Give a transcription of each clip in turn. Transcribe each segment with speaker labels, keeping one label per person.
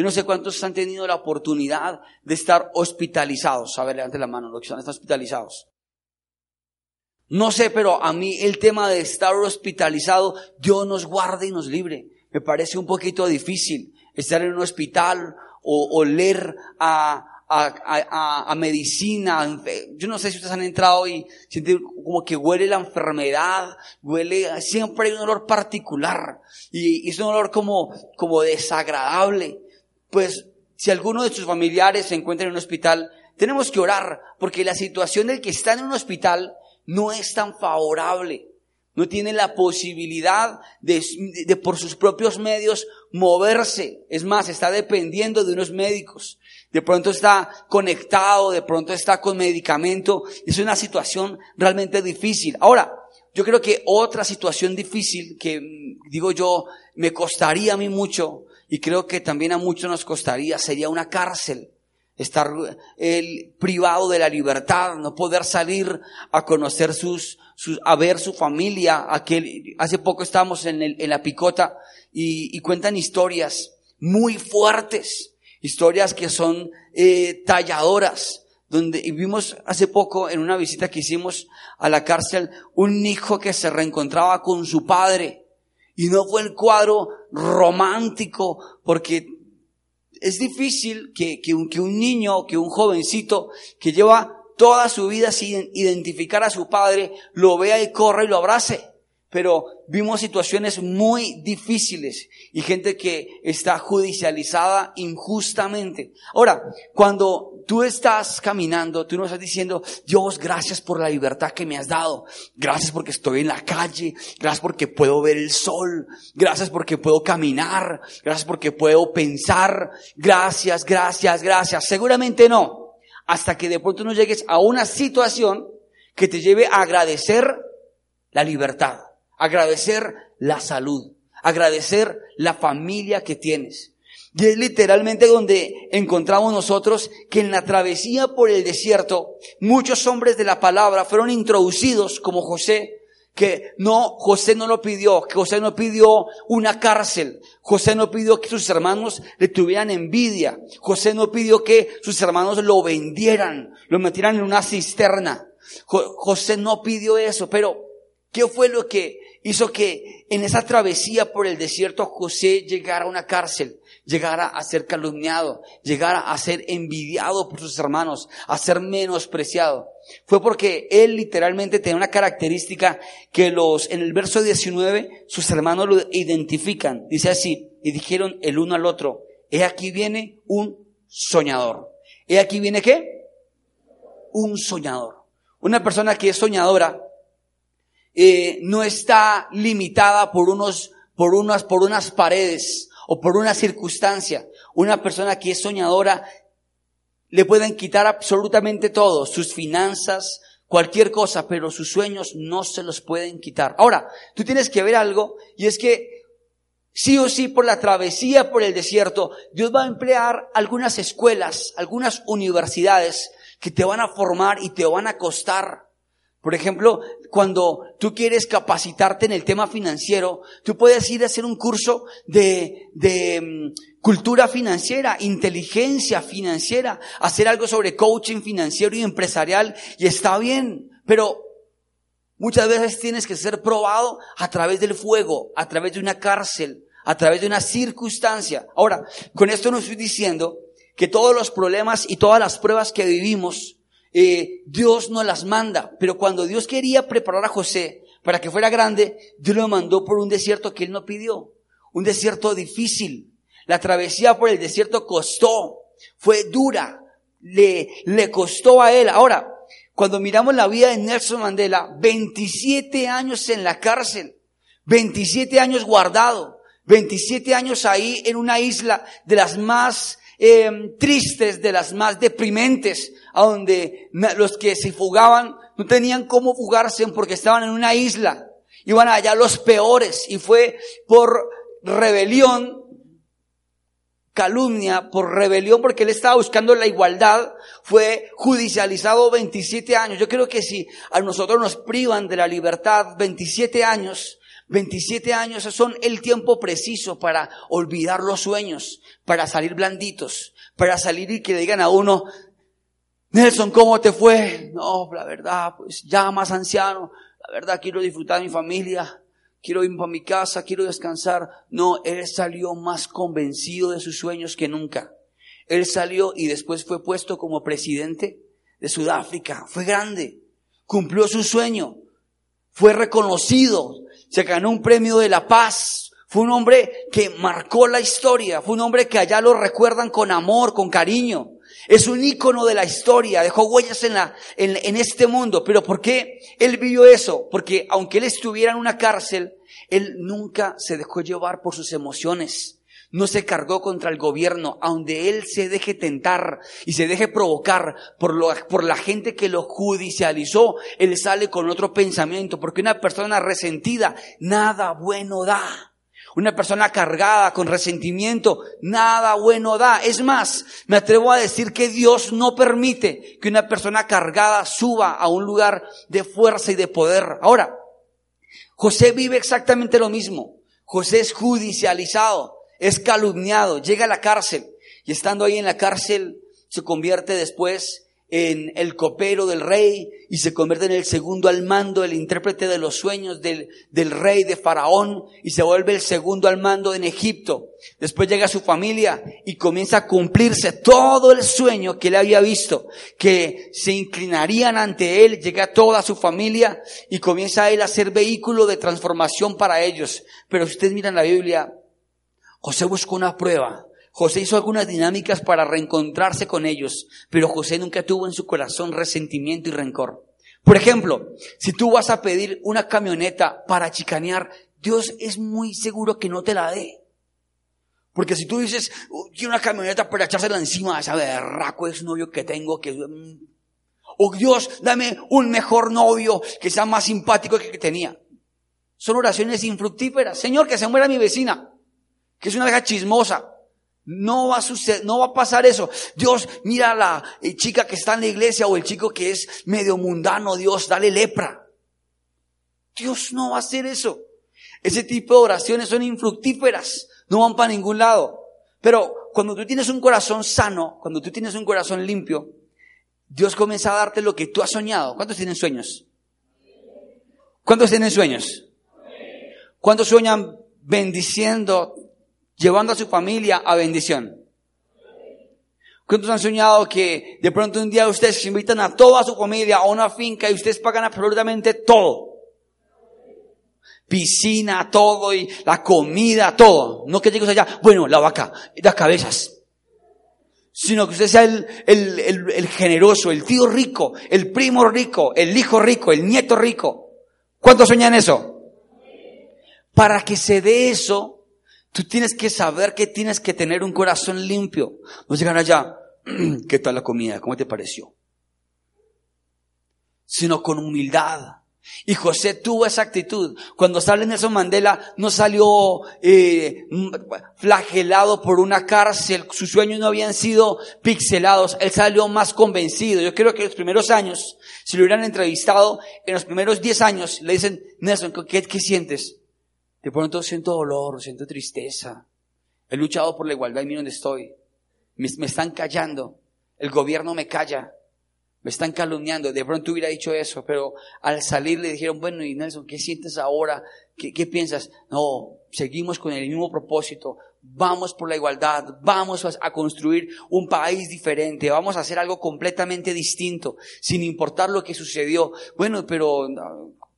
Speaker 1: Yo no sé cuántos han tenido la oportunidad de estar hospitalizados. A ver, levante la mano, los que están hospitalizados. No sé, pero a mí el tema de estar hospitalizado, Dios nos guarde y nos libre. Me parece un poquito difícil estar en un hospital o oler a, a, medicina. Yo no sé si ustedes han entrado y sienten como que huele la enfermedad, huele, siempre hay un olor particular y, y es un olor como, como desagradable. Pues si alguno de sus familiares se encuentra en un hospital, tenemos que orar porque la situación del que está en un hospital no es tan favorable. No tiene la posibilidad de, de, por sus propios medios moverse. Es más, está dependiendo de unos médicos. De pronto está conectado, de pronto está con medicamento. Es una situación realmente difícil. Ahora, yo creo que otra situación difícil que, digo yo, me costaría a mí mucho y creo que también a muchos nos costaría sería una cárcel estar el privado de la libertad, no poder salir a conocer sus, sus a ver su familia. Aquel, hace poco estábamos en, el, en la picota y, y, cuentan historias muy fuertes, historias que son eh, talladoras, donde vimos hace poco en una visita que hicimos a la cárcel un hijo que se reencontraba con su padre y no fue el cuadro romántico porque es difícil que, que, un, que un niño, que un jovencito que lleva toda su vida sin identificar a su padre, lo vea y corra y lo abrace. Pero vimos situaciones muy difíciles y gente que está judicializada injustamente. Ahora, cuando tú estás caminando, tú no estás diciendo, Dios, gracias por la libertad que me has dado. Gracias porque estoy en la calle. Gracias porque puedo ver el sol. Gracias porque puedo caminar. Gracias porque puedo pensar. Gracias, gracias, gracias. Seguramente no. Hasta que de pronto no llegues a una situación que te lleve a agradecer la libertad, agradecer la salud, agradecer la familia que tienes. Y es literalmente donde encontramos nosotros que en la travesía por el desierto, muchos hombres de la palabra fueron introducidos como José, que no, José no lo pidió, que José no pidió una cárcel, José no pidió que sus hermanos le tuvieran envidia, José no pidió que sus hermanos lo vendieran, lo metieran en una cisterna. José no pidió eso, pero ¿qué fue lo que hizo que en esa travesía por el desierto José llegara a una cárcel? llegara a ser calumniado, llegara a ser envidiado por sus hermanos, a ser menospreciado. Fue porque él literalmente tenía una característica que los, en el verso 19, sus hermanos lo identifican. Dice así, y dijeron el uno al otro, he aquí viene un soñador. He aquí viene qué? Un soñador. Una persona que es soñadora, eh, no está limitada por unos, por unas, por unas paredes, o por una circunstancia. Una persona que es soñadora le pueden quitar absolutamente todo, sus finanzas, cualquier cosa, pero sus sueños no se los pueden quitar. Ahora, tú tienes que ver algo y es que sí o sí por la travesía por el desierto, Dios va a emplear algunas escuelas, algunas universidades que te van a formar y te van a costar. Por ejemplo, cuando tú quieres capacitarte en el tema financiero, tú puedes ir a hacer un curso de, de mm, cultura financiera, inteligencia financiera, hacer algo sobre coaching financiero y empresarial, y está bien, pero muchas veces tienes que ser probado a través del fuego, a través de una cárcel, a través de una circunstancia. Ahora, con esto no estoy diciendo que todos los problemas y todas las pruebas que vivimos eh, Dios no las manda, pero cuando Dios quería preparar a José para que fuera grande, Dios lo mandó por un desierto que él no pidió, un desierto difícil. La travesía por el desierto costó, fue dura, le, le costó a él. Ahora, cuando miramos la vida de Nelson Mandela, 27 años en la cárcel, 27 años guardado, 27 años ahí en una isla de las más eh, tristes, de las más deprimentes, a donde los que se fugaban no tenían cómo fugarse porque estaban en una isla. Iban allá los peores y fue por rebelión, calumnia, por rebelión porque él estaba buscando la igualdad, fue judicializado 27 años. Yo creo que si a nosotros nos privan de la libertad 27 años, 27 años son el tiempo preciso para olvidar los sueños, para salir blanditos, para salir y que le digan a uno, Nelson, ¿cómo te fue? No, la verdad, pues ya más anciano, la verdad quiero disfrutar de mi familia, quiero ir para mi casa, quiero descansar. No, él salió más convencido de sus sueños que nunca. Él salió y después fue puesto como presidente de Sudáfrica. Fue grande, cumplió su sueño, fue reconocido, se ganó un premio de la paz. Fue un hombre que marcó la historia, fue un hombre que allá lo recuerdan con amor, con cariño. Es un ícono de la historia, dejó huellas en, la, en, en este mundo. Pero ¿por qué él vivió eso? Porque aunque él estuviera en una cárcel, él nunca se dejó llevar por sus emociones. No se cargó contra el gobierno, aunque él se deje tentar y se deje provocar por, lo, por la gente que lo judicializó, él sale con otro pensamiento, porque una persona resentida nada bueno da. Una persona cargada con resentimiento, nada bueno da. Es más, me atrevo a decir que Dios no permite que una persona cargada suba a un lugar de fuerza y de poder. Ahora, José vive exactamente lo mismo. José es judicializado, es calumniado, llega a la cárcel y estando ahí en la cárcel se convierte después en el copero del rey y se convierte en el segundo al mando, el intérprete de los sueños del, del rey de Faraón y se vuelve el segundo al mando en Egipto. Después llega su familia y comienza a cumplirse todo el sueño que él había visto, que se inclinarían ante él, llega toda su familia y comienza él a ser vehículo de transformación para ellos. Pero si ustedes miran la Biblia, José buscó una prueba José hizo algunas dinámicas para reencontrarse con ellos, pero José nunca tuvo en su corazón resentimiento y rencor. Por ejemplo, si tú vas a pedir una camioneta para chicanear, Dios es muy seguro que no te la dé. Porque si tú dices, quiero una camioneta para echársela encima a ese berraco es novio que tengo, que... Mm, o Dios, dame un mejor novio que sea más simpático que el que tenía. Son oraciones infructíferas. Señor, que se muera mi vecina, que es una vieja chismosa. No va a suceder, no va a pasar eso. Dios, mira a la eh, chica que está en la iglesia o el chico que es medio mundano, Dios, dale lepra. Dios no va a hacer eso. Ese tipo de oraciones son infructíferas, no van para ningún lado. Pero cuando tú tienes un corazón sano, cuando tú tienes un corazón limpio, Dios comienza a darte lo que tú has soñado. ¿Cuántos tienen sueños? ¿Cuántos tienen sueños? ¿Cuántos sueñan bendiciendo llevando a su familia a bendición. ¿Cuántos han soñado que de pronto un día ustedes invitan a toda su familia a una finca y ustedes pagan absolutamente todo? Piscina, todo y la comida, todo. No que llegues allá, bueno, la vaca, las cabezas. Sino que usted sea el, el, el, el generoso, el tío rico, el primo rico, el hijo rico, el nieto rico. ¿Cuántos sueñan eso? Para que se dé eso, Tú tienes que saber que tienes que tener un corazón limpio. No llegar allá, ¿qué tal la comida? ¿Cómo te pareció? Sino con humildad. Y José tuvo esa actitud. Cuando sale Nelson Mandela, no salió eh, flagelado por una cárcel. Sus sueños no habían sido pixelados. Él salió más convencido. Yo creo que los primeros años, si lo hubieran entrevistado, en los primeros 10 años, le dicen, Nelson, ¿qué, qué sientes? De pronto siento dolor, siento tristeza. He luchado por la igualdad y mira dónde estoy. Me, están callando. El gobierno me calla. Me están calumniando. De pronto hubiera dicho eso, pero al salir le dijeron, bueno, y Nelson, ¿qué sientes ahora? ¿Qué, qué piensas? No, seguimos con el mismo propósito. Vamos por la igualdad. Vamos a construir un país diferente. Vamos a hacer algo completamente distinto, sin importar lo que sucedió. Bueno, pero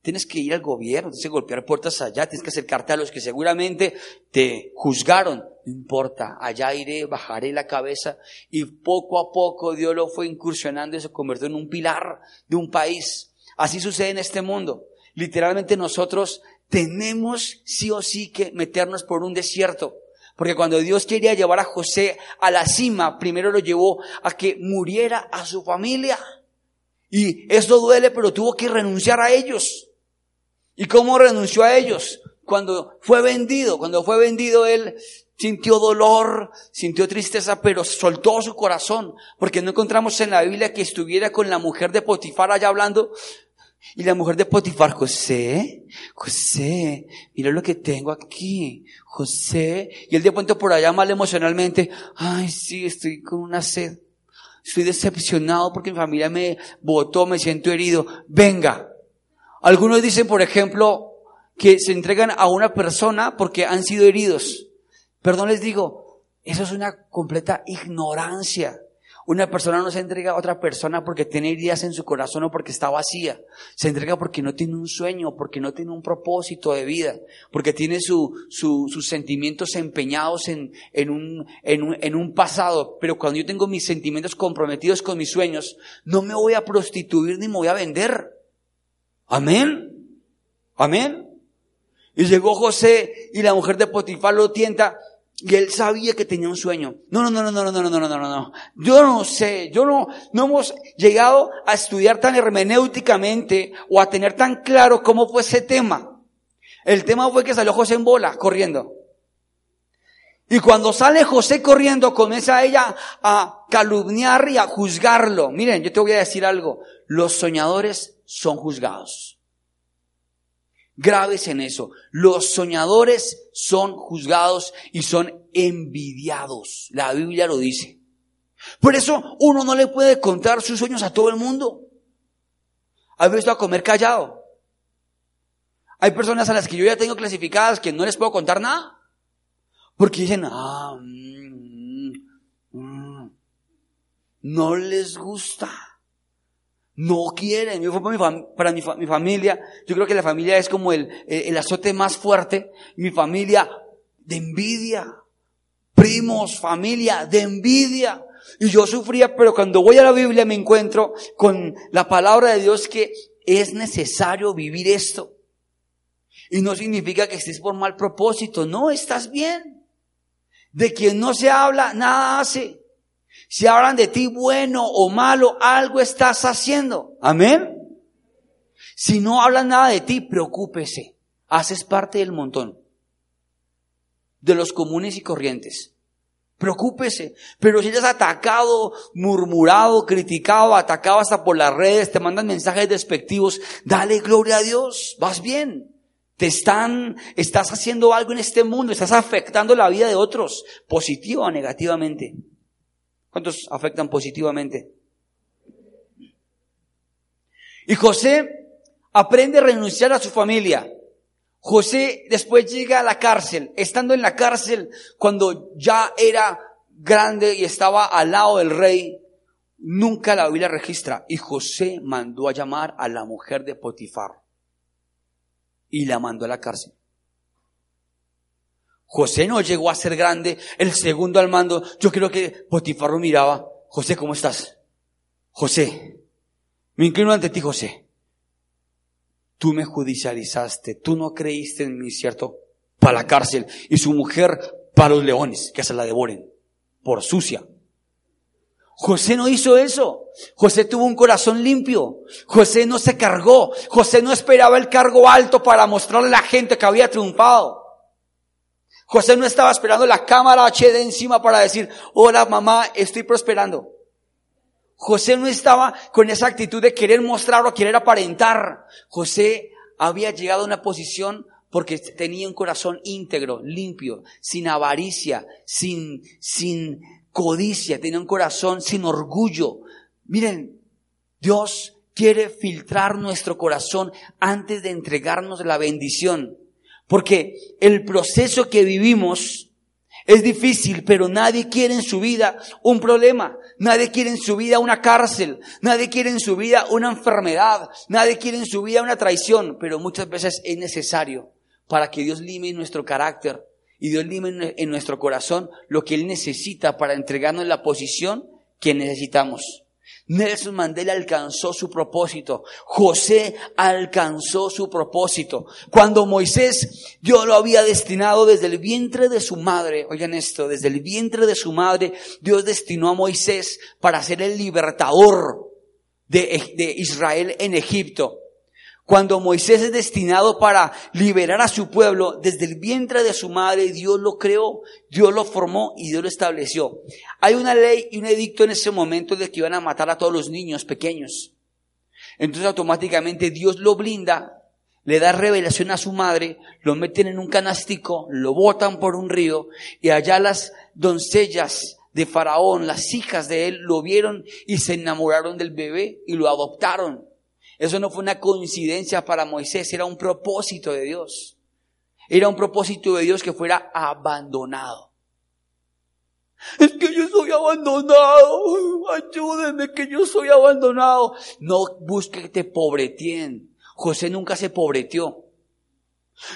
Speaker 1: Tienes que ir al gobierno, tienes que golpear puertas allá, tienes que acercarte a los que seguramente te juzgaron. No importa, allá iré, bajaré la cabeza y poco a poco Dios lo fue incursionando y se convirtió en un pilar de un país. Así sucede en este mundo. Literalmente nosotros tenemos sí o sí que meternos por un desierto. Porque cuando Dios quería llevar a José a la cima, primero lo llevó a que muriera a su familia. Y esto duele, pero tuvo que renunciar a ellos. ¿Y cómo renunció a ellos? Cuando fue vendido, cuando fue vendido él sintió dolor, sintió tristeza, pero soltó su corazón, porque no encontramos en la Biblia que estuviera con la mujer de Potifar allá hablando, Y la mujer de Potifar, José, José, mira lo que tengo aquí, José. Y él de pronto por allá mal emocionalmente, ay, sí, estoy con una sed. Estoy decepcionado porque mi familia me votó, me siento herido. Venga. Algunos dicen, por ejemplo, que se entregan a una persona porque han sido heridos. Perdón les digo, eso es una completa ignorancia. Una persona no se entrega a otra persona porque tiene heridas en su corazón o porque está vacía. Se entrega porque no tiene un sueño, porque no tiene un propósito de vida, porque tiene su, sus sentimientos empeñados un, en un pasado. Pero cuando yo tengo mis sentimientos comprometidos con mis sueños, no me voy a prostituir ni me voy a vender. Amén. Amén. Y llegó José y la mujer de Potifar lo tienta y él sabía que tenía un sueño. No, no, no, no, no, no, no, no, no, no, no. Yo no sé, yo no, no hemos llegado a estudiar tan hermenéuticamente o a tener tan claro cómo fue ese tema. El tema fue que salió José en bola, corriendo. Y cuando sale José corriendo, comienza ella a calumniar y a juzgarlo. Miren, yo te voy a decir algo. Los soñadores son juzgados. Graves en eso. Los soñadores son juzgados y son envidiados. La Biblia lo dice. Por eso uno no le puede contar sus sueños a todo el mundo. ¿Has visto a comer callado? Hay personas a las que yo ya tengo clasificadas que no les puedo contar nada. Porque dicen, ah, mm, mm". no les gusta. No quieren. Yo para, mi, familia, yo creo que la familia es como el, el azote más fuerte. Mi familia de envidia. Primos, familia de envidia. Y yo sufría, pero cuando voy a la Biblia me encuentro con la palabra de Dios que es necesario vivir esto. Y no significa que estés por mal propósito. No, estás bien. De quien no se habla, nada hace. Si hablan de ti bueno o malo, algo estás haciendo. Amén. Si no hablan nada de ti, preocúpese. Haces parte del montón. De los comunes y corrientes. Preocúpese. Pero si eres atacado, murmurado, criticado, atacado hasta por las redes, te mandan mensajes despectivos, dale gloria a Dios. Vas bien. Te están, estás haciendo algo en este mundo, estás afectando la vida de otros, positiva o negativamente. ¿Cuántos afectan positivamente? Y José aprende a renunciar a su familia. José después llega a la cárcel. Estando en la cárcel, cuando ya era grande y estaba al lado del rey, nunca la Biblia registra. Y José mandó a llamar a la mujer de Potifar. Y la mandó a la cárcel. José no llegó a ser grande, el segundo al mando. Yo creo que Potifar lo miraba. José, ¿cómo estás? José, me inclino ante ti, José. Tú me judicializaste, tú no creíste en mí, ¿cierto? Para la cárcel. Y su mujer para los leones, que se la devoren. Por sucia. José no hizo eso. José tuvo un corazón limpio. José no se cargó. José no esperaba el cargo alto para mostrarle a la gente que había triunfado. José no estaba esperando la cámara HD encima para decir, hola mamá, estoy prosperando. José no estaba con esa actitud de querer mostrar o querer aparentar. José había llegado a una posición porque tenía un corazón íntegro, limpio, sin avaricia, sin, sin codicia, tenía un corazón sin orgullo. Miren, Dios quiere filtrar nuestro corazón antes de entregarnos la bendición. Porque el proceso que vivimos es difícil, pero nadie quiere en su vida un problema. Nadie quiere en su vida una cárcel. Nadie quiere en su vida una enfermedad. Nadie quiere en su vida una traición. Pero muchas veces es necesario para que Dios lime nuestro carácter y Dios lime en nuestro corazón lo que Él necesita para entregarnos la posición que necesitamos. Nelson Mandela alcanzó su propósito. José alcanzó su propósito. Cuando Moisés, Dios lo había destinado desde el vientre de su madre. Oigan esto, desde el vientre de su madre, Dios destinó a Moisés para ser el libertador de, de Israel en Egipto. Cuando Moisés es destinado para liberar a su pueblo, desde el vientre de su madre, Dios lo creó, Dios lo formó y Dios lo estableció. Hay una ley y un edicto en ese momento de que iban a matar a todos los niños pequeños. Entonces automáticamente Dios lo blinda, le da revelación a su madre, lo meten en un canastico, lo botan por un río y allá las doncellas de Faraón, las hijas de él, lo vieron y se enamoraron del bebé y lo adoptaron. Eso no fue una coincidencia para Moisés, era un propósito de Dios. Era un propósito de Dios que fuera abandonado. Es que yo soy abandonado. Ayúdenme que yo soy abandonado. No busque que te pobretien. José nunca se pobreteó.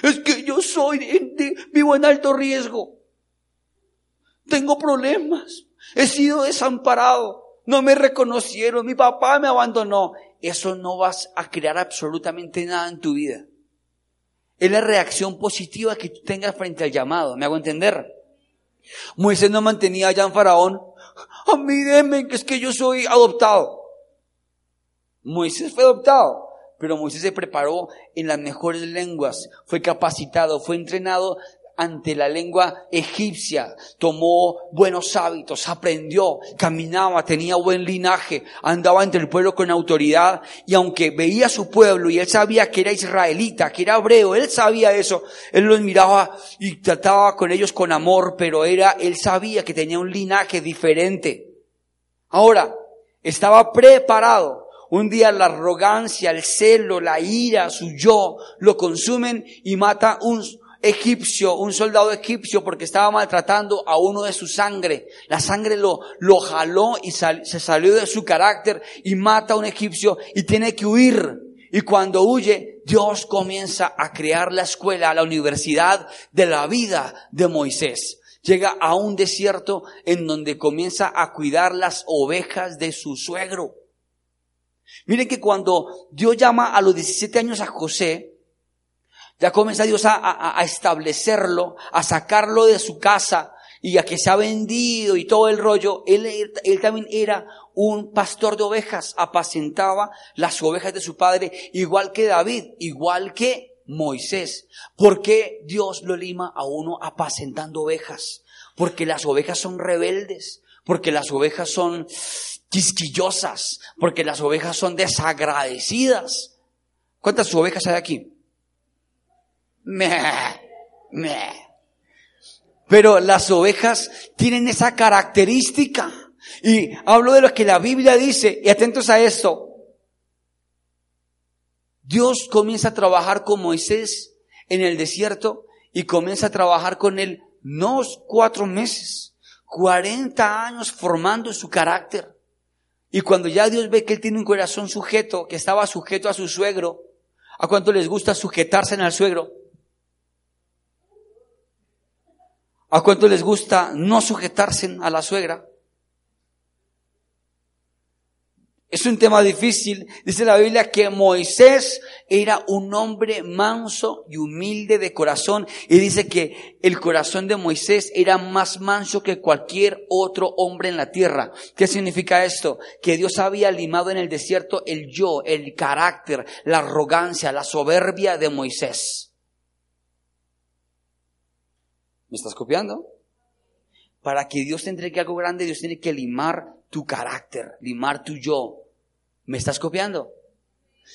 Speaker 1: Es que yo soy, vivo en alto riesgo. Tengo problemas. He sido desamparado. No me reconocieron. Mi papá me abandonó. Eso no vas a crear absolutamente nada en tu vida. Es la reacción positiva que tú tengas frente al llamado. ¿Me hago entender? Moisés no mantenía allá en Faraón. A mí deme que es que yo soy adoptado. Moisés fue adoptado, pero Moisés se preparó en las mejores lenguas, fue capacitado, fue entrenado ante la lengua egipcia, tomó buenos hábitos, aprendió, caminaba, tenía buen linaje, andaba entre el pueblo con autoridad y aunque veía a su pueblo y él sabía que era israelita, que era hebreo, él sabía eso, él los miraba y trataba con ellos con amor, pero era, él sabía que tenía un linaje diferente. Ahora, estaba preparado. Un día la arrogancia, el celo, la ira, su yo, lo consumen y mata un, egipcio, un soldado egipcio, porque estaba maltratando a uno de su sangre. La sangre lo, lo jaló y se salió de su carácter y mata a un egipcio y tiene que huir. Y cuando huye, Dios comienza a crear la escuela, la universidad de la vida de Moisés. Llega a un desierto en donde comienza a cuidar las ovejas de su suegro. Miren que cuando Dios llama a los 17 años a José, ya comienza Dios a, establecerlo, a sacarlo de su casa y a que se ha vendido y todo el rollo. Él, también era un pastor de ovejas, apacentaba las ovejas de su padre, igual que David, igual que Moisés. ¿Por qué Dios lo lima a uno apacentando ovejas? Porque las ovejas son rebeldes, porque las ovejas son quisquillosas, porque las ovejas son desagradecidas. ¿Cuántas ovejas hay aquí? Pero las ovejas tienen esa característica. Y hablo de lo que la Biblia dice, y atentos a esto. Dios comienza a trabajar con Moisés en el desierto y comienza a trabajar con él no cuatro meses, cuarenta años formando su carácter. Y cuando ya Dios ve que él tiene un corazón sujeto, que estaba sujeto a su suegro, ¿a cuánto les gusta sujetarse en el suegro? ¿A cuánto les gusta no sujetarse a la suegra? Es un tema difícil. Dice la Biblia que Moisés era un hombre manso y humilde de corazón. Y dice que el corazón de Moisés era más manso que cualquier otro hombre en la tierra. ¿Qué significa esto? Que Dios había limado en el desierto el yo, el carácter, la arrogancia, la soberbia de Moisés. ¿Me estás copiando? Para que Dios te entregue algo grande, Dios tiene que limar tu carácter, limar tu yo. ¿Me estás copiando?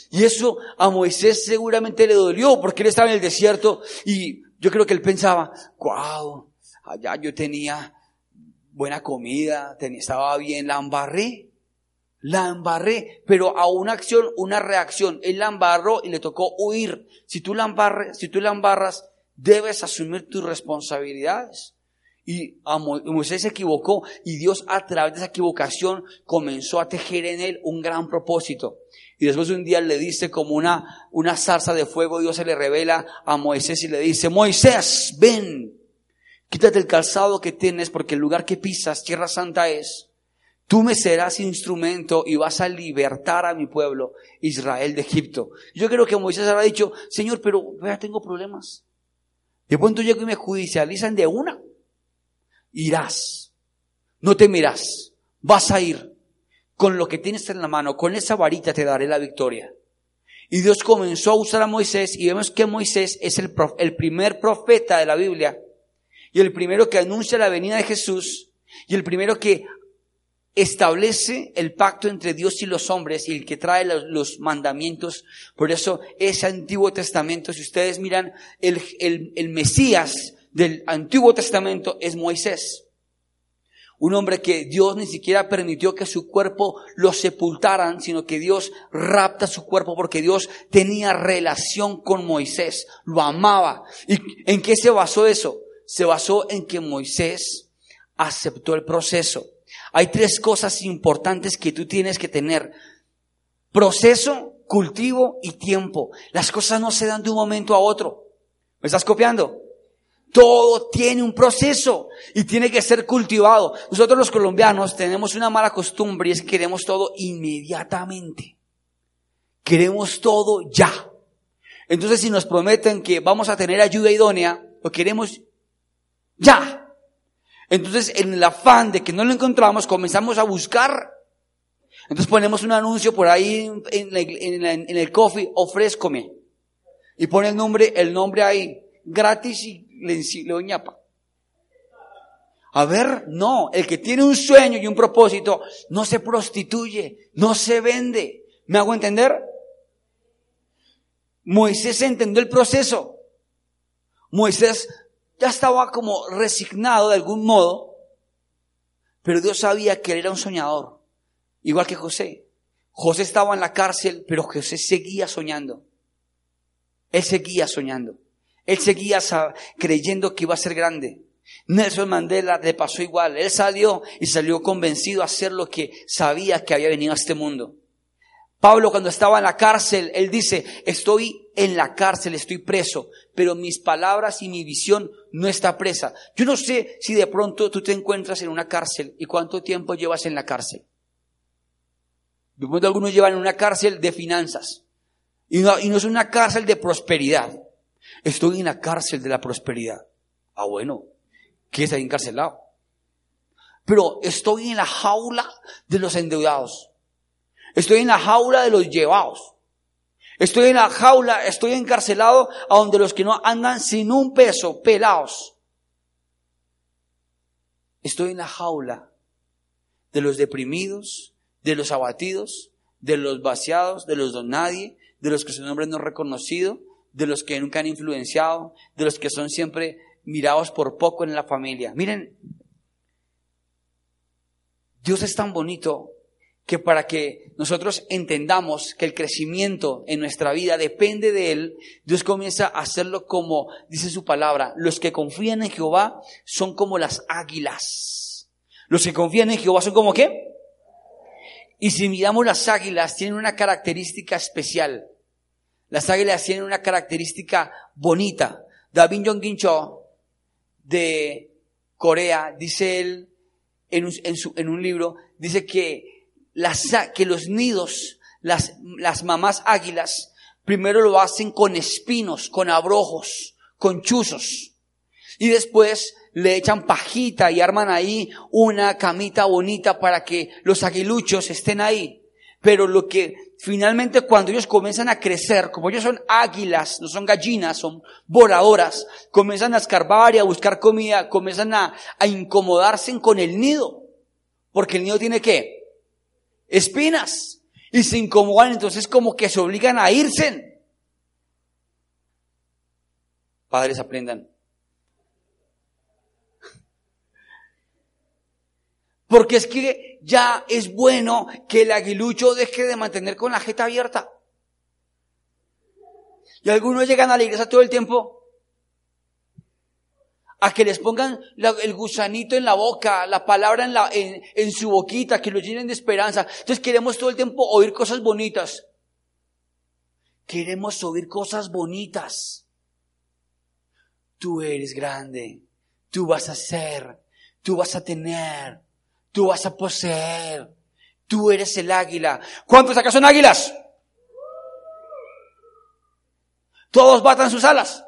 Speaker 1: Y eso a Moisés seguramente le dolió porque él estaba en el desierto y yo creo que él pensaba, wow, allá yo tenía buena comida, tenía, estaba bien, la embarré, la embarré, pero a una acción, una reacción, él la embarró y le tocó huir. Si tú la embarras, si tú la embarras, debes asumir tus responsabilidades. Y Moisés se equivocó y Dios a través de esa equivocación comenzó a tejer en él un gran propósito. Y después de un día le dice como una, una zarza de fuego, Dios se le revela a Moisés y le dice, Moisés, ven, quítate el calzado que tienes porque el lugar que pisas, tierra santa es. Tú me serás instrumento y vas a libertar a mi pueblo, Israel de Egipto. Yo creo que Moisés habrá dicho, Señor, pero vea, tengo problemas. De pronto llego y me judicializan de una. Irás. No temerás. Vas a ir. Con lo que tienes en la mano, con esa varita te daré la victoria. Y Dios comenzó a usar a Moisés y vemos que Moisés es el, el primer profeta de la Biblia y el primero que anuncia la venida de Jesús y el primero que establece el pacto entre Dios y los hombres y el que trae los, mandamientos. Por eso ese Antiguo Testamento, si ustedes miran, el, el, el Mesías del Antiguo Testamento es Moisés. Un hombre que Dios ni siquiera permitió que su cuerpo lo sepultaran, sino que Dios rapta su cuerpo porque Dios tenía relación con Moisés, lo amaba. ¿Y en qué se basó eso? Se basó en que Moisés aceptó el proceso. Hay tres cosas importantes que tú tienes que tener. Proceso, cultivo y tiempo. Las cosas no se dan de un momento a otro. ¿Me estás copiando? Todo tiene un proceso y tiene que ser cultivado. Nosotros los colombianos tenemos una mala costumbre y es que queremos todo inmediatamente. Queremos todo ya. Entonces si nos prometen que vamos a tener ayuda idónea, lo queremos ya. Entonces, en el afán de que no lo encontramos, comenzamos a buscar. Entonces ponemos un anuncio por ahí en, el coffee, ofrézcome. Y pone el nombre, el nombre ahí, gratis y le, le ñapa. A ver, no, el que tiene un sueño y un propósito no se prostituye, no se vende. ¿Me hago entender? Moisés entendió el proceso. Moisés ya estaba como resignado de algún modo, pero Dios sabía que él era un soñador, igual que José. José estaba en la cárcel, pero José seguía soñando. Él seguía soñando. Él seguía creyendo que iba a ser grande. Nelson Mandela le pasó igual. Él salió y salió convencido a hacer lo que sabía que había venido a este mundo. Pablo cuando estaba en la cárcel, él dice, estoy en la cárcel, estoy preso, pero mis palabras y mi visión no está presa. Yo no sé si de pronto tú te encuentras en una cárcel y cuánto tiempo llevas en la cárcel. De pronto algunos llevan en una cárcel de finanzas y no, y no es una cárcel de prosperidad. Estoy en la cárcel de la prosperidad. Ah, bueno, ¿qué está encarcelado? Pero estoy en la jaula de los endeudados. Estoy en la jaula de los llevados. Estoy en la jaula, estoy encarcelado a donde los que no andan sin un peso, pelados. Estoy en la jaula de los deprimidos, de los abatidos, de los vaciados, de los don nadie, de los que su nombre no es reconocido, de los que nunca han influenciado, de los que son siempre mirados por poco en la familia. Miren, Dios es tan bonito que para que nosotros entendamos que el crecimiento en nuestra vida depende de Él, Dios comienza a hacerlo como dice su palabra. Los que confían en Jehová son como las águilas. Los que confían en Jehová son como qué? Y si miramos las águilas, tienen una característica especial. Las águilas tienen una característica bonita. David Jong Cho de Corea, dice él en un libro, dice que las, que los nidos, las, las mamás águilas, primero lo hacen con espinos, con abrojos, con chuzos. Y después le echan pajita y arman ahí una camita bonita para que los aguiluchos estén ahí. Pero lo que finalmente cuando ellos comienzan a crecer, como ellos son águilas, no son gallinas, son voladoras, comienzan a escarbar y a buscar comida, comienzan a, a incomodarse con el nido. Porque el nido tiene que espinas y se incomodan, entonces como que se obligan a irse. Padres aprendan. Porque es que ya es bueno que el aguilucho deje de mantener con la jeta abierta. Y algunos llegan a la iglesia todo el tiempo a que les pongan el gusanito en la boca, la palabra en, en, su boquita, que lo llenen de esperanza. Entonces queremos todo el tiempo oír cosas bonitas. Queremos oír cosas bonitas. Tú eres grande, tú vas a ser, tú vas a tener, tú vas a poseer, tú eres el águila. ¿Cuántos acá son águilas? Todos batan sus alas.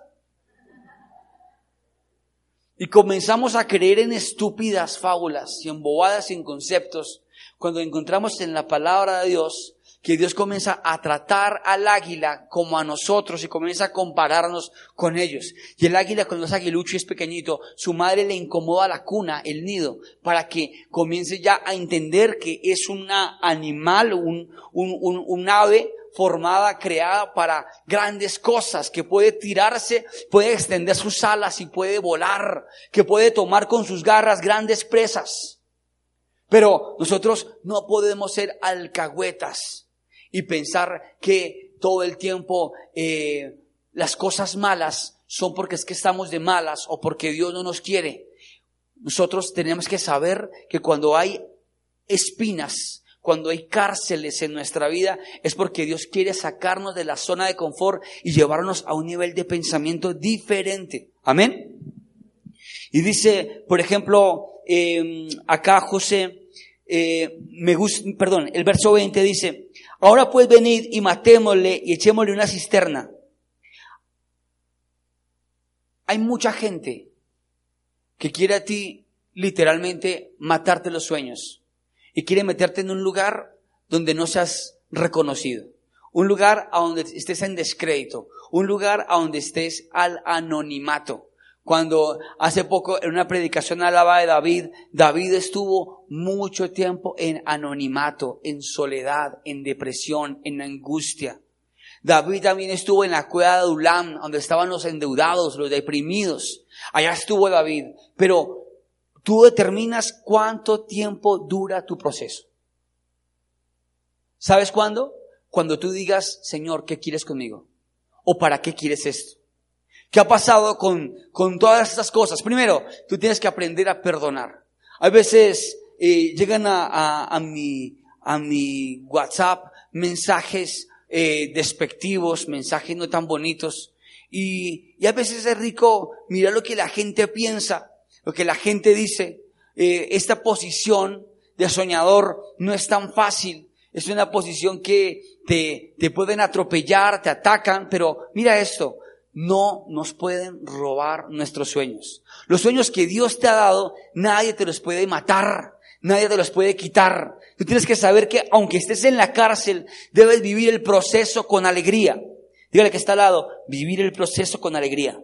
Speaker 1: Y comenzamos a creer en estúpidas fábulas y en bobadas y en conceptos cuando encontramos en la palabra de Dios que Dios comienza a tratar al águila como a nosotros y comienza a compararnos con ellos. Y el águila cuando es aguilucho y es pequeñito, su madre le incomoda la cuna, el nido, para que comience ya a entender que es un animal, un, un, un, un ave formada, creada para grandes cosas, que puede tirarse, puede extender sus alas y puede volar, que puede tomar con sus garras grandes presas. Pero nosotros no podemos ser alcahuetas y pensar que todo el tiempo eh, las cosas malas son porque es que estamos de malas o porque Dios no nos quiere. Nosotros tenemos que saber que cuando hay espinas, cuando hay cárceles en nuestra vida, es porque Dios quiere sacarnos de la zona de confort y llevarnos a un nivel de pensamiento diferente. Amén. Y dice, por ejemplo, em, acá José, eh, me gusta, perdón, el verso 20 dice, ahora pues venid y matémosle y echémosle una cisterna. Hay mucha gente que quiere a ti literalmente matarte los sueños y quiere meterte en un lugar donde no seas reconocido, un lugar a donde estés en descrédito, un lugar a donde estés al anonimato. Cuando hace poco en una predicación alaba de David, David estuvo mucho tiempo en anonimato, en soledad, en depresión, en angustia. David también estuvo en la cueva de Adulam, donde estaban los endeudados, los deprimidos. Allá estuvo David. Pero Tú determinas cuánto tiempo dura tu proceso. ¿Sabes cuándo? Cuando tú digas, Señor, ¿qué quieres conmigo? ¿O para qué quieres esto? ¿Qué ha pasado con, con todas estas cosas? Primero, tú tienes que aprender a perdonar. A veces eh, llegan a, a, mi, a mi WhatsApp mensajes eh, despectivos, mensajes no tan bonitos. Y, y a veces es rico mirar lo que la gente piensa lo que la gente dice, eh, esta posición de soñador no es tan fácil. Es una posición que te, te pueden atropellar, te atacan, pero mira esto, no nos pueden robar nuestros sueños. Los sueños que Dios te ha dado, nadie te los puede matar, nadie te los puede quitar. Tú tienes que saber que aunque estés en la cárcel, debes vivir el proceso con alegría. Dígale que está al lado, vivir el proceso con alegría.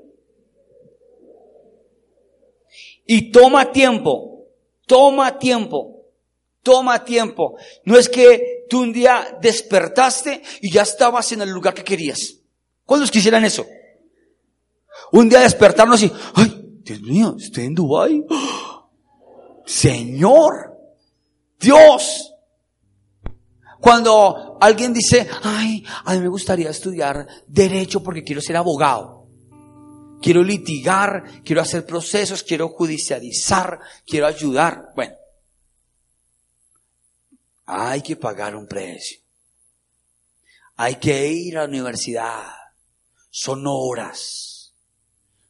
Speaker 1: Y toma tiempo, toma tiempo, toma tiempo. No es que tú un día despertaste y ya estabas en el lugar que querías. ¿Cuántos quisieran eso? Un día despertarnos y, ay, Dios mío, estoy en Dubái. Señor, Dios. Cuando alguien dice, ay, a mí me gustaría estudiar derecho porque quiero ser abogado quiero litigar, quiero hacer procesos, quiero judicializar, quiero ayudar. Bueno, hay que pagar un precio. Hay que ir a la universidad. Son horas.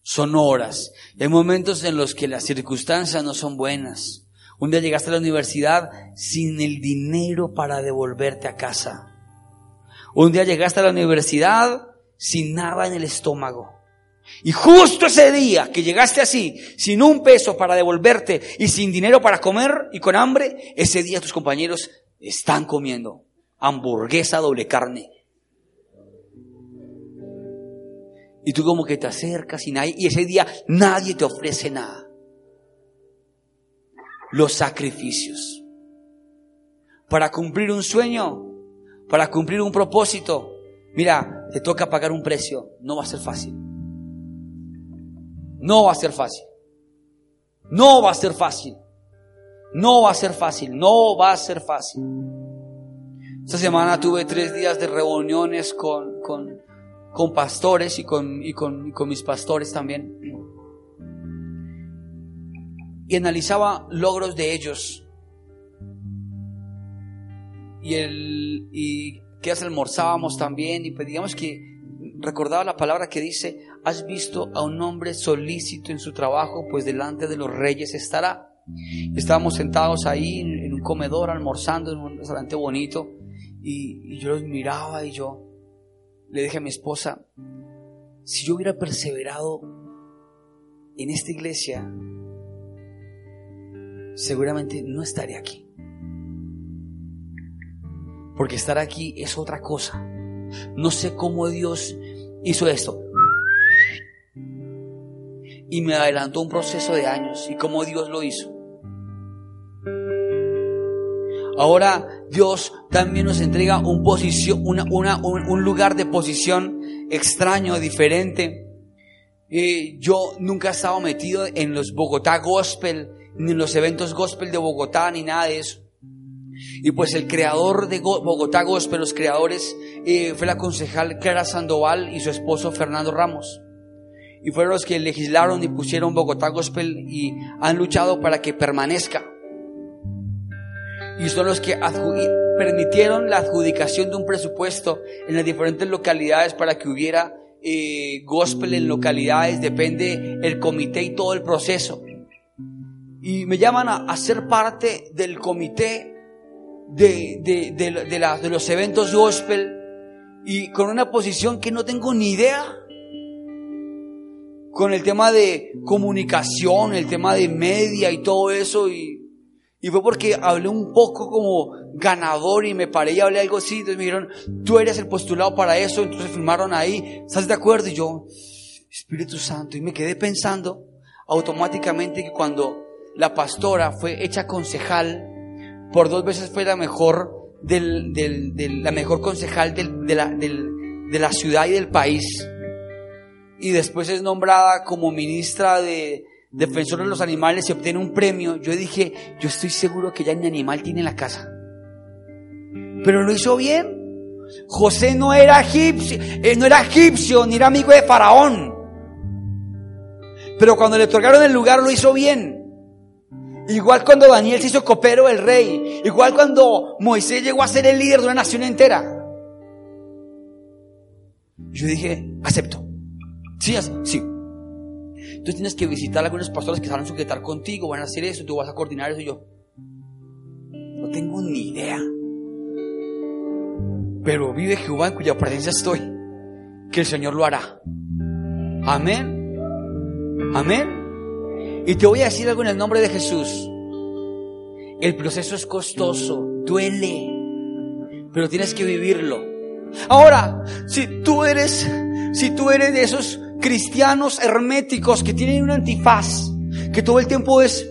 Speaker 1: Son horas. hay momentos en los que las circunstancias no son buenas. Un día llegaste a la universidad sin el dinero para devolverte a casa. Un día llegaste a la universidad sin nada en el estómago. Y justo ese día que llegaste así, sin un peso para devolverte y sin dinero para comer y con hambre, ese día tus compañeros están comiendo hamburguesa doble carne. Y tú como que te acercas y, nadie, y ese día nadie te ofrece nada. Los sacrificios. Para cumplir un sueño, para cumplir un propósito, mira, te toca pagar un precio, no va a ser fácil. No va a ser fácil. No va a ser fácil. No va a ser fácil. No va a ser fácil. Esta semana tuve tres días de reuniones con, con, con pastores y con, y con, con mis pastores también. Y analizaba logros de ellos. Y, el, y que almorzábamos también. Y pedíamos que recordaba la palabra que dice, has visto a un hombre solícito en su trabajo, pues delante de los reyes estará. Estábamos sentados ahí en un comedor almorzando en un restaurante bonito y, yo los miraba y yo le dije a mi esposa, si yo hubiera perseverado en esta iglesia, seguramente no estaría aquí. Porque estar aquí es otra cosa. No sé cómo Dios hizo esto. Y me adelantó un proceso de años y cómo Dios lo hizo. Ahora Dios también nos entrega un, posición, una, un, lugar de posición extraño, diferente. Eh, yo nunca he estado metido en los Bogotá Gospel, ni en los eventos Gospel de Bogotá, ni nada de eso. Y pues el creador de Bogotá Gospel, los creadores, eh, fue la concejal Clara Sandoval y su esposo Fernando Ramos. Y fueron los que legislaron y pusieron Bogotá Gospel y han luchado para que permanezca. Y son los que permitieron la adjudicación de un presupuesto en las diferentes localidades para que hubiera eh, gospel en localidades, depende el comité y todo el proceso. Y me llaman a, ser parte del comité de, de, de, de los eventos gospel y con una posición que no tengo ni idea. Con el tema de comunicación, el tema de media y todo eso. Y, y fue porque hablé un poco como ganador y me paré y hablé algo así. Entonces me dijeron, tú eres el postulado para eso. Entonces firmaron ahí. ¿Estás de acuerdo? Y yo, Espíritu Santo. Y me quedé pensando automáticamente que cuando la pastora fue hecha concejal, por dos veces fue la mejor del, del, la mejor concejal del, de, la, de la ciudad y del país. Y después es nombrada como ministra de defensora de los animales y obtiene un premio. Yo dije, yo estoy seguro que ya ni animal tiene en la casa. Pero lo hizo bien. José no era egipcio, eh, no era egipcio ni era amigo de Faraón. Pero cuando le otorgaron el lugar lo hizo bien. Igual cuando Daniel se hizo copero del rey. Igual cuando Moisés llegó a ser el líder de una nación entera. Yo dije, acepto. Sí, sí. Entonces tienes que visitar a algunos pastores que saben sujetar contigo, van a hacer eso, tú vas a coordinar eso. Y yo, no tengo ni idea. Pero vive Jehová en cuya presencia estoy, que el Señor lo hará. Amén. Amén. Y te voy a decir algo en el nombre de Jesús. El proceso es costoso, duele, pero tienes que vivirlo. Ahora, si tú eres, si tú eres de esos cristianos herméticos que tienen un antifaz, que todo el tiempo es,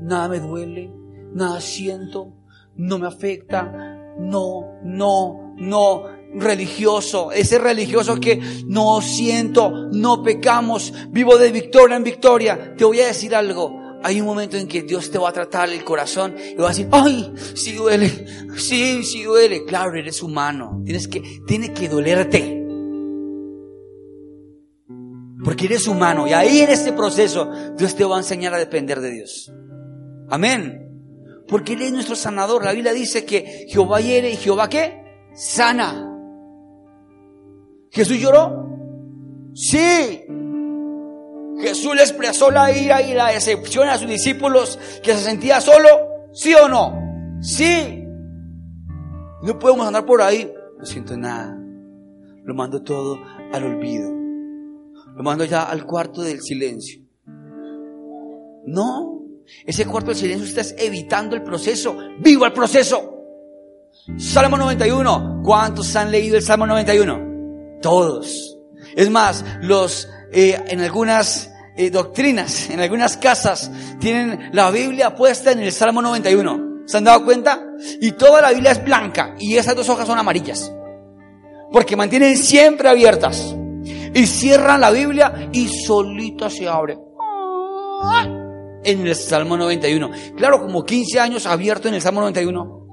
Speaker 1: nada me duele, nada siento, no me afecta, no, no, no, religioso, ese religioso que no siento, no pecamos, vivo de victoria en victoria. Te voy a decir algo. Hay un momento en que Dios te va a tratar el corazón y va a decir, ay, sí duele, sí, sí duele. Claro, eres humano. Tienes que, tiene que dolerte. Porque eres humano. Y ahí en este proceso, Dios te va a enseñar a depender de Dios. Amén. Porque Él es nuestro sanador. La Biblia dice que Jehová hiere y Jehová qué? Sana. ¿Jesús lloró? Sí. Jesús le expresó la ira y la decepción a sus discípulos que se sentía solo. ¿Sí o no? Sí. No podemos andar por ahí. No siento nada. Lo mando todo al olvido. Lo mando ya al cuarto del silencio. No. Ese cuarto del silencio estás evitando el proceso. ¡Viva el proceso! Salmo 91. ¿Cuántos han leído el Salmo 91? Todos. Es más, los, eh, en algunas eh, doctrinas, en algunas casas, tienen la Biblia puesta en el Salmo 91. ¿Se han dado cuenta? Y toda la Biblia es blanca y esas dos hojas son amarillas. Porque mantienen siempre abiertas. Y cierran la Biblia y solita se abre. En el Salmo 91. Claro, como 15 años abierto en el Salmo 91.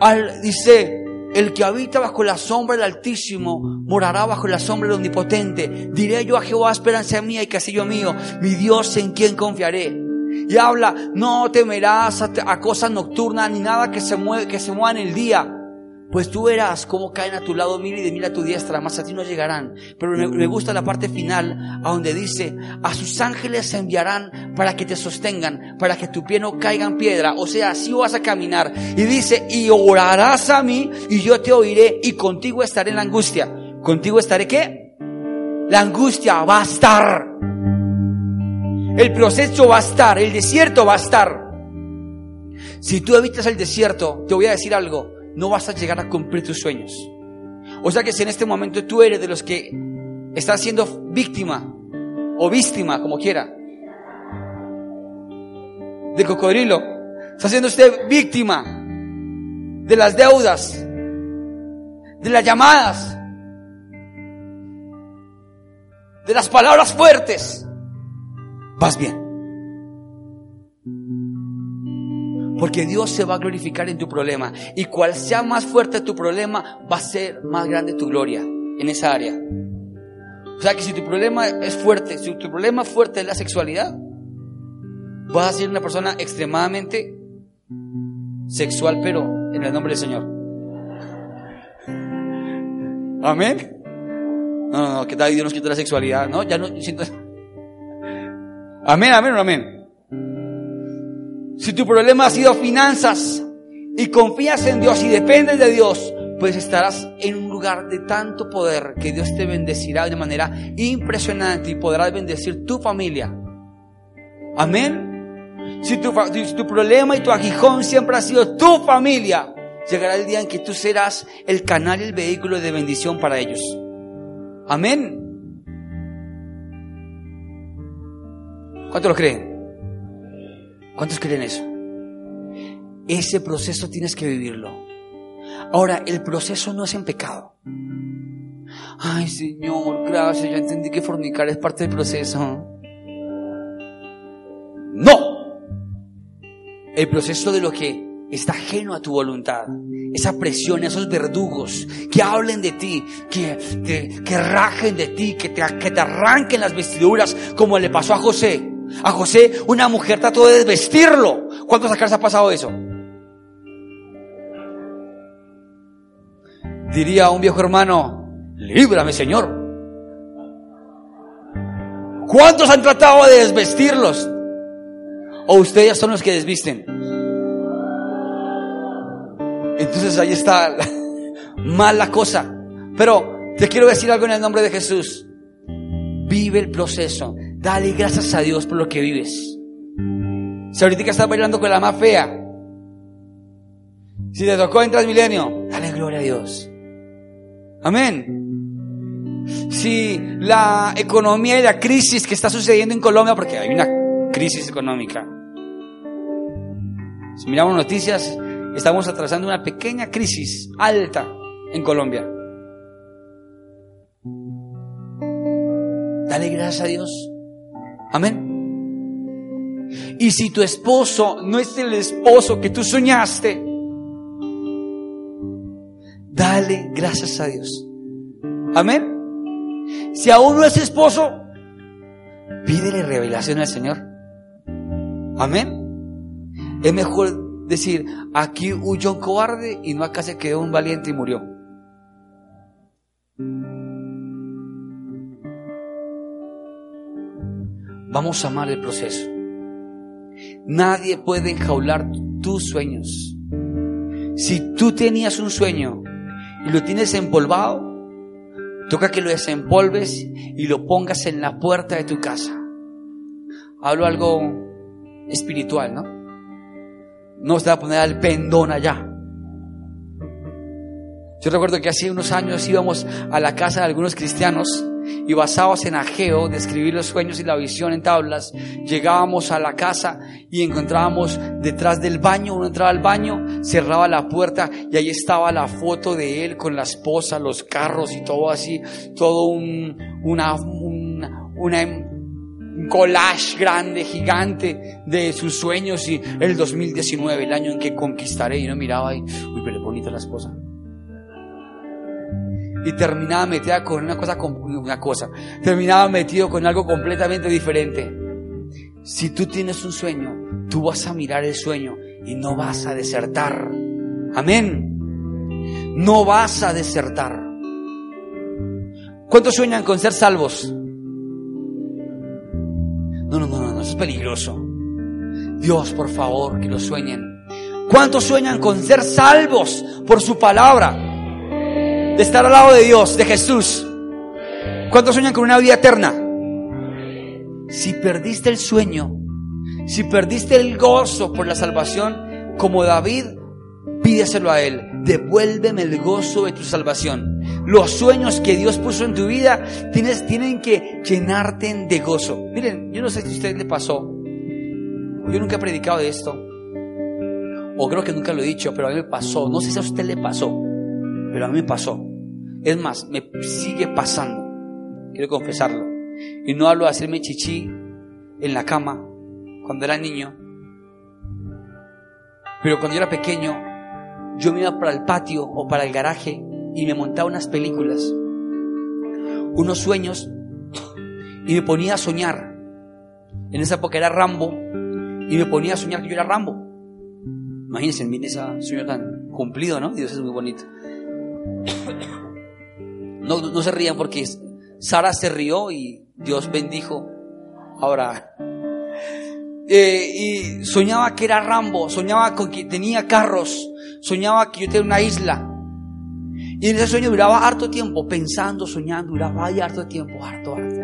Speaker 1: Al, dice, el que habita bajo la sombra del Altísimo morará bajo la sombra del Omnipotente. Diré yo a Jehová, esperanza mía y castillo mío, mi Dios en quien confiaré. Y habla, no temerás a, cosas nocturnas ni nada que se, mueva que se mueva en el día pues tú verás cómo caen a tu lado mil y de mil a tu diestra, más a ti no llegarán. Pero me, gusta la parte final, a donde dice, a sus ángeles se enviarán para que te sostengan, para que tu pie no caiga en piedra. O sea, así vas a caminar. Y dice, y orarás a mí y yo te oiré y contigo estaré en la angustia. ¿Contigo estaré qué? La angustia va a estar. El proceso va a estar, el desierto va a estar. Si tú evitas el desierto, te voy a decir algo, no vas a llegar a cumplir tus sueños. O sea que si en este momento tú eres de los que estás siendo víctima o víctima, como quiera, de cocodrilo, está siendo usted víctima de las deudas, de las llamadas, de las palabras fuertes, vas bien. Porque Dios se va a glorificar en tu problema. Y cual sea más fuerte tu problema, va a ser más grande tu gloria en esa área. O sea que si tu problema es fuerte, si tu problema fuerte es la sexualidad, vas a ser una persona extremadamente sexual, pero en el nombre del Señor. Amén. No, no, no, que tal Dios nos quita la sexualidad. No, ya no siento. Amén, amén amén. Si tu problema ha sido finanzas y confías en Dios y dependes de Dios, pues estarás en un lugar de tanto poder que Dios te bendecirá de manera impresionante y podrás bendecir tu familia. Amén. Si tu, si tu problema y tu aguijón siempre ha sido tu familia, llegará el día en que tú serás el canal y el vehículo de bendición para ellos. Amén. ¿Cuántos lo creen? ¿Cuántos creen eso? Ese proceso tienes que vivirlo. Ahora, el proceso no es en pecado. Ay, Señor, gracias, ya entendí que fornicar es parte del proceso. No. El proceso de lo que está ajeno a tu voluntad. Esa presión, esos verdugos que hablen de ti, que, que, rajen de ti, que te, que te arranquen las vestiduras como le pasó a José. A José una mujer trató de desvestirlo. ¿Cuántos acá se ha pasado eso? Diría un viejo hermano, líbrame Señor. ¿Cuántos han tratado de desvestirlos? ¿O ustedes son los que desvisten? Entonces ahí está mal la cosa. Pero te quiero decir algo en el nombre de Jesús. Vive el proceso. Dale gracias a Dios por lo que vives. Si ahorita estás bailando con la más fea, si te tocó en Transmilenio, dale gloria a Dios. Amén. Si la economía y la crisis que está sucediendo en Colombia, porque hay una crisis económica. Si miramos noticias, estamos atravesando una pequeña crisis alta en Colombia. Dale gracias a Dios. Amén. Y si tu esposo no es el esposo que tú soñaste, dale gracias a Dios. Amén. Si aún no es esposo, pídele revelación al Señor. Amén. Es mejor decir, aquí huyó un cobarde y no acá se quedó un valiente y murió. Vamos a amar el proceso. Nadie puede enjaular tus sueños. Si tú tenías un sueño y lo tienes empolvado, toca que lo desempolves y lo pongas en la puerta de tu casa. Hablo algo espiritual, ¿no? No se va a poner al pendón allá. Yo recuerdo que hace unos años íbamos a la casa de algunos cristianos y basados en Ageo, de escribir los sueños y la visión en tablas, llegábamos a la casa y encontrábamos detrás del baño, uno entraba al baño, cerraba la puerta y ahí estaba la foto de él con la esposa, los carros y todo así, todo un, una, un collage grande, gigante de sus sueños y el 2019, el año en que conquistaré. Y no miraba ahí, uy, pero bonita la esposa y terminaba metida con una cosa, una cosa, terminaba metido con algo completamente diferente. Si tú tienes un sueño, tú vas a mirar el sueño y no vas a desertar. Amén. No vas a desertar. ¿Cuántos sueñan con ser salvos? No, no, no, no, eso es peligroso. Dios, por favor, que lo sueñen. ¿Cuántos sueñan con ser salvos por su palabra? De estar al lado de Dios, de Jesús. ¿Cuántos sueñan con una vida eterna? Si perdiste el sueño, si perdiste el gozo por la salvación, como David, pídeselo a Él. Devuélveme el gozo de tu salvación. Los sueños que Dios puso en tu vida tienes, tienen que llenarte de gozo. Miren, yo no sé si a usted le pasó. Yo nunca he predicado de esto. O creo que nunca lo he dicho, pero a mí me pasó. No sé si a usted le pasó, pero a mí me pasó. Es más, me sigue pasando. Quiero confesarlo. Y no hablo de hacerme chichi en la cama cuando era niño. Pero cuando yo era pequeño, yo me iba para el patio o para el garaje y me montaba unas películas, unos sueños y me ponía a soñar. En esa época era Rambo y me ponía a soñar que yo era Rambo. Imagínense, miren ese sueño tan cumplido, ¿no? Dios es muy bonito. No, se rían porque Sara se rió y Dios bendijo. Ahora, eh, y soñaba que era Rambo, soñaba con que tenía carros, soñaba que yo tenía una isla. Y en ese sueño duraba harto tiempo, pensando, soñando, duraba ahí harto tiempo, harto, harto.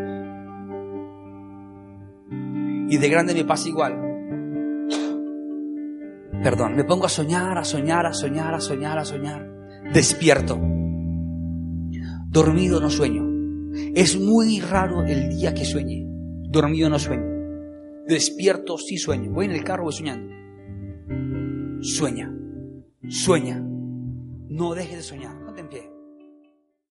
Speaker 1: Y de grande me pasa igual. Perdón, me pongo a soñar, a soñar, a soñar, a soñar, a soñar. Despierto. Dormido no sueño. Es muy raro el día que sueñe. Dormido no sueño. Despierto sí sueño. Voy en el carro, voy soñando. Sueña. Sueña. No dejes de soñar. No te pie.